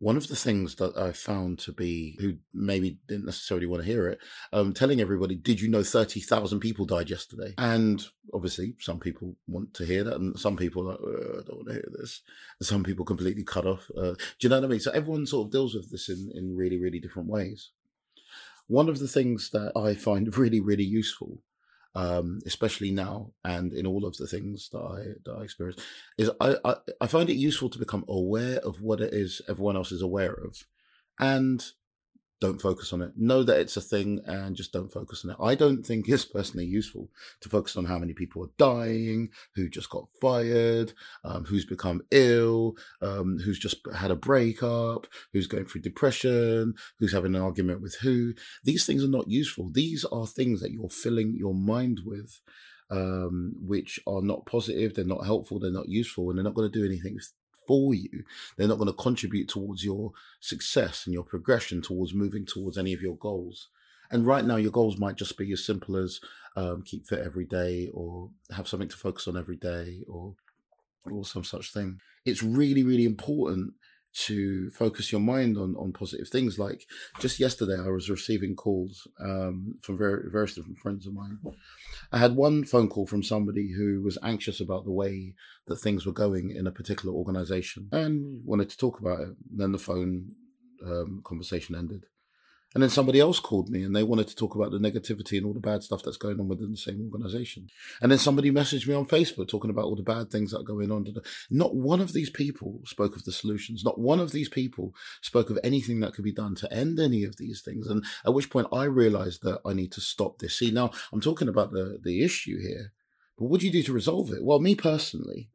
one of the things that I found to be, who maybe didn't necessarily want to hear it, um, telling everybody, did you know 30,000 people died yesterday? And obviously, some people want to hear that, and some people are like, I don't want to hear this. And some people completely cut off. Uh, do you know what I mean? So everyone sort of deals with this in, in really, really different ways. One of the things that I find really, really useful um, especially now and in all of the things that I that I experience, is I, I, I find it useful to become aware of what it is everyone else is aware of, and don't focus on it. Know that it's a thing and just don't focus on it. I don't think it's personally useful to focus on how many people are dying, who just got fired, um, who's become ill, um, who's just had a breakup, who's going through depression, who's having an argument with who. These things are not useful. These are things that you're filling your mind with. Um, which are not positive, they're not helpful, they're not useful, and they're not going to do anything for you. They're not going to contribute towards your success and your progression towards moving towards any of your goals. And right now, your goals might just be as simple as um, keep fit every day, or have something to focus on every day, or or some such thing. It's really, really important to focus your mind on on positive things. Like just yesterday, I was receiving calls um, from very, various different friends of mine. I had one phone call from somebody who was anxious about the way that things were going in a particular organization and wanted to talk about it. Then the phone um, conversation ended. And then somebody else called me and they wanted to talk about the negativity and all the bad stuff that's going on within the same organization. And then somebody messaged me on Facebook talking about all the bad things that are going on. Not one of these people spoke of the solutions. Not one of these people spoke of anything that could be done to end any of these things. And at which point I realized that I need to stop this. See, now I'm talking about the, the issue here, but what do you do to resolve it? Well, me personally,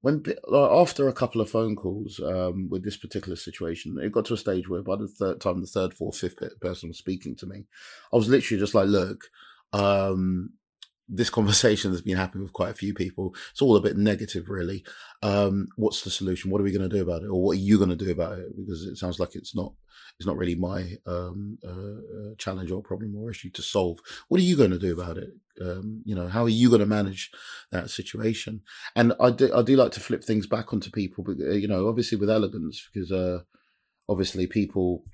when after a couple of phone calls um, with this particular situation, it got to a stage where by the third time, the third, fourth, fifth person was speaking to me, I was literally just like, "Look, um, this conversation has been happening with quite a few people. It's all a bit negative, really. Um, what's the solution? What are we going to do about it, or what are you going to do about it? Because it sounds like it's not it's not really my um, uh, uh, challenge or problem or issue to solve. What are you going to do about it? Um, you know, how are you going to manage that situation? And I do, I do like to flip things back onto people, but uh, you know, obviously with elegance, because uh, obviously people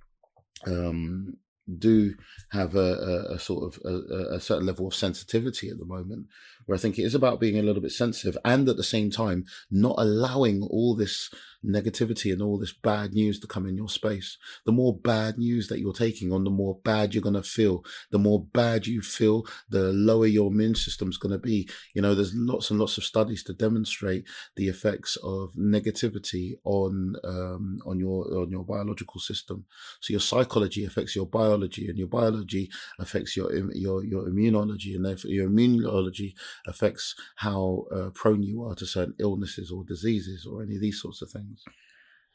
um, do have a, a, a sort of a, a, certain level of sensitivity at the moment, where I think it is about being a little bit sensitive and at the same time not allowing all this negativity and all this bad news to come in your space. The more bad news that you're taking on, the more bad you're going to feel. The more bad you feel, the lower your immune system's going to be. You know, there's lots and lots of studies to demonstrate the effects of negativity on um, on your on your biological system. So your psychology affects your biology, and your biology affects your your your immunology, and therefore your immunology affects how uh, prone you are to certain illnesses or diseases or any of these sorts of things.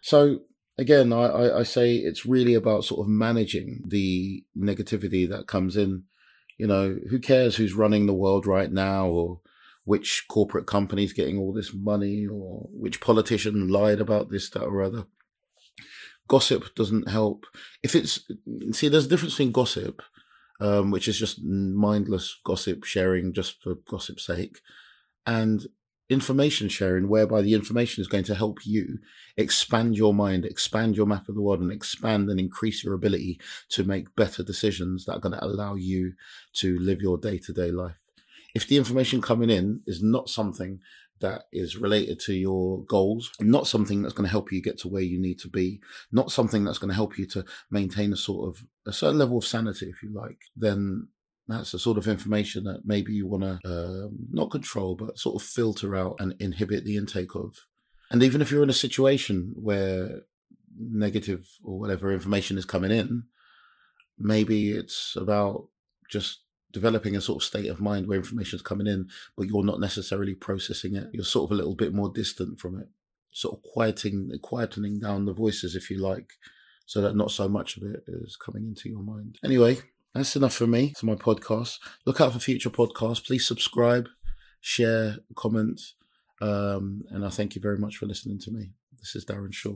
So again, I, I, say it's really about sort of managing the negativity that comes in. You know, who cares who's running the world right now or which corporate company's getting all this money or which politician lied about this, that, or other. Gossip doesn't help. If it's, see, there's a difference between gossip, um, which is just mindless gossip sharing just for gossip's sake, and information sharing whereby the information is going to help you expand your mind, expand your map of the world, and expand and increase your ability to make better decisions that are going to allow you to live your day to day life. If the information coming in is not something that is related to your goals, not something that's going to help you get to where you need to be, not something that's going to help you to maintain a sort of a certain level of sanity, if you like, then that's the sort of information that maybe you want to um, not control, but sort of filter out and inhibit the intake of. And even if you're in a situation where negative or whatever information is coming in, maybe it's about just developing a sort of state of mind where information is coming in, but you're not necessarily processing it. You're sort of a little bit more distant from it, sort of quieting, quietening down the voices, if you like, so that not so much of it is coming into your mind. Anyway, that's enough for me. To my podcast. Look out for future podcasts. Please subscribe, share, comment. Um, and I thank you very much for listening to me. This is Darren Shaw.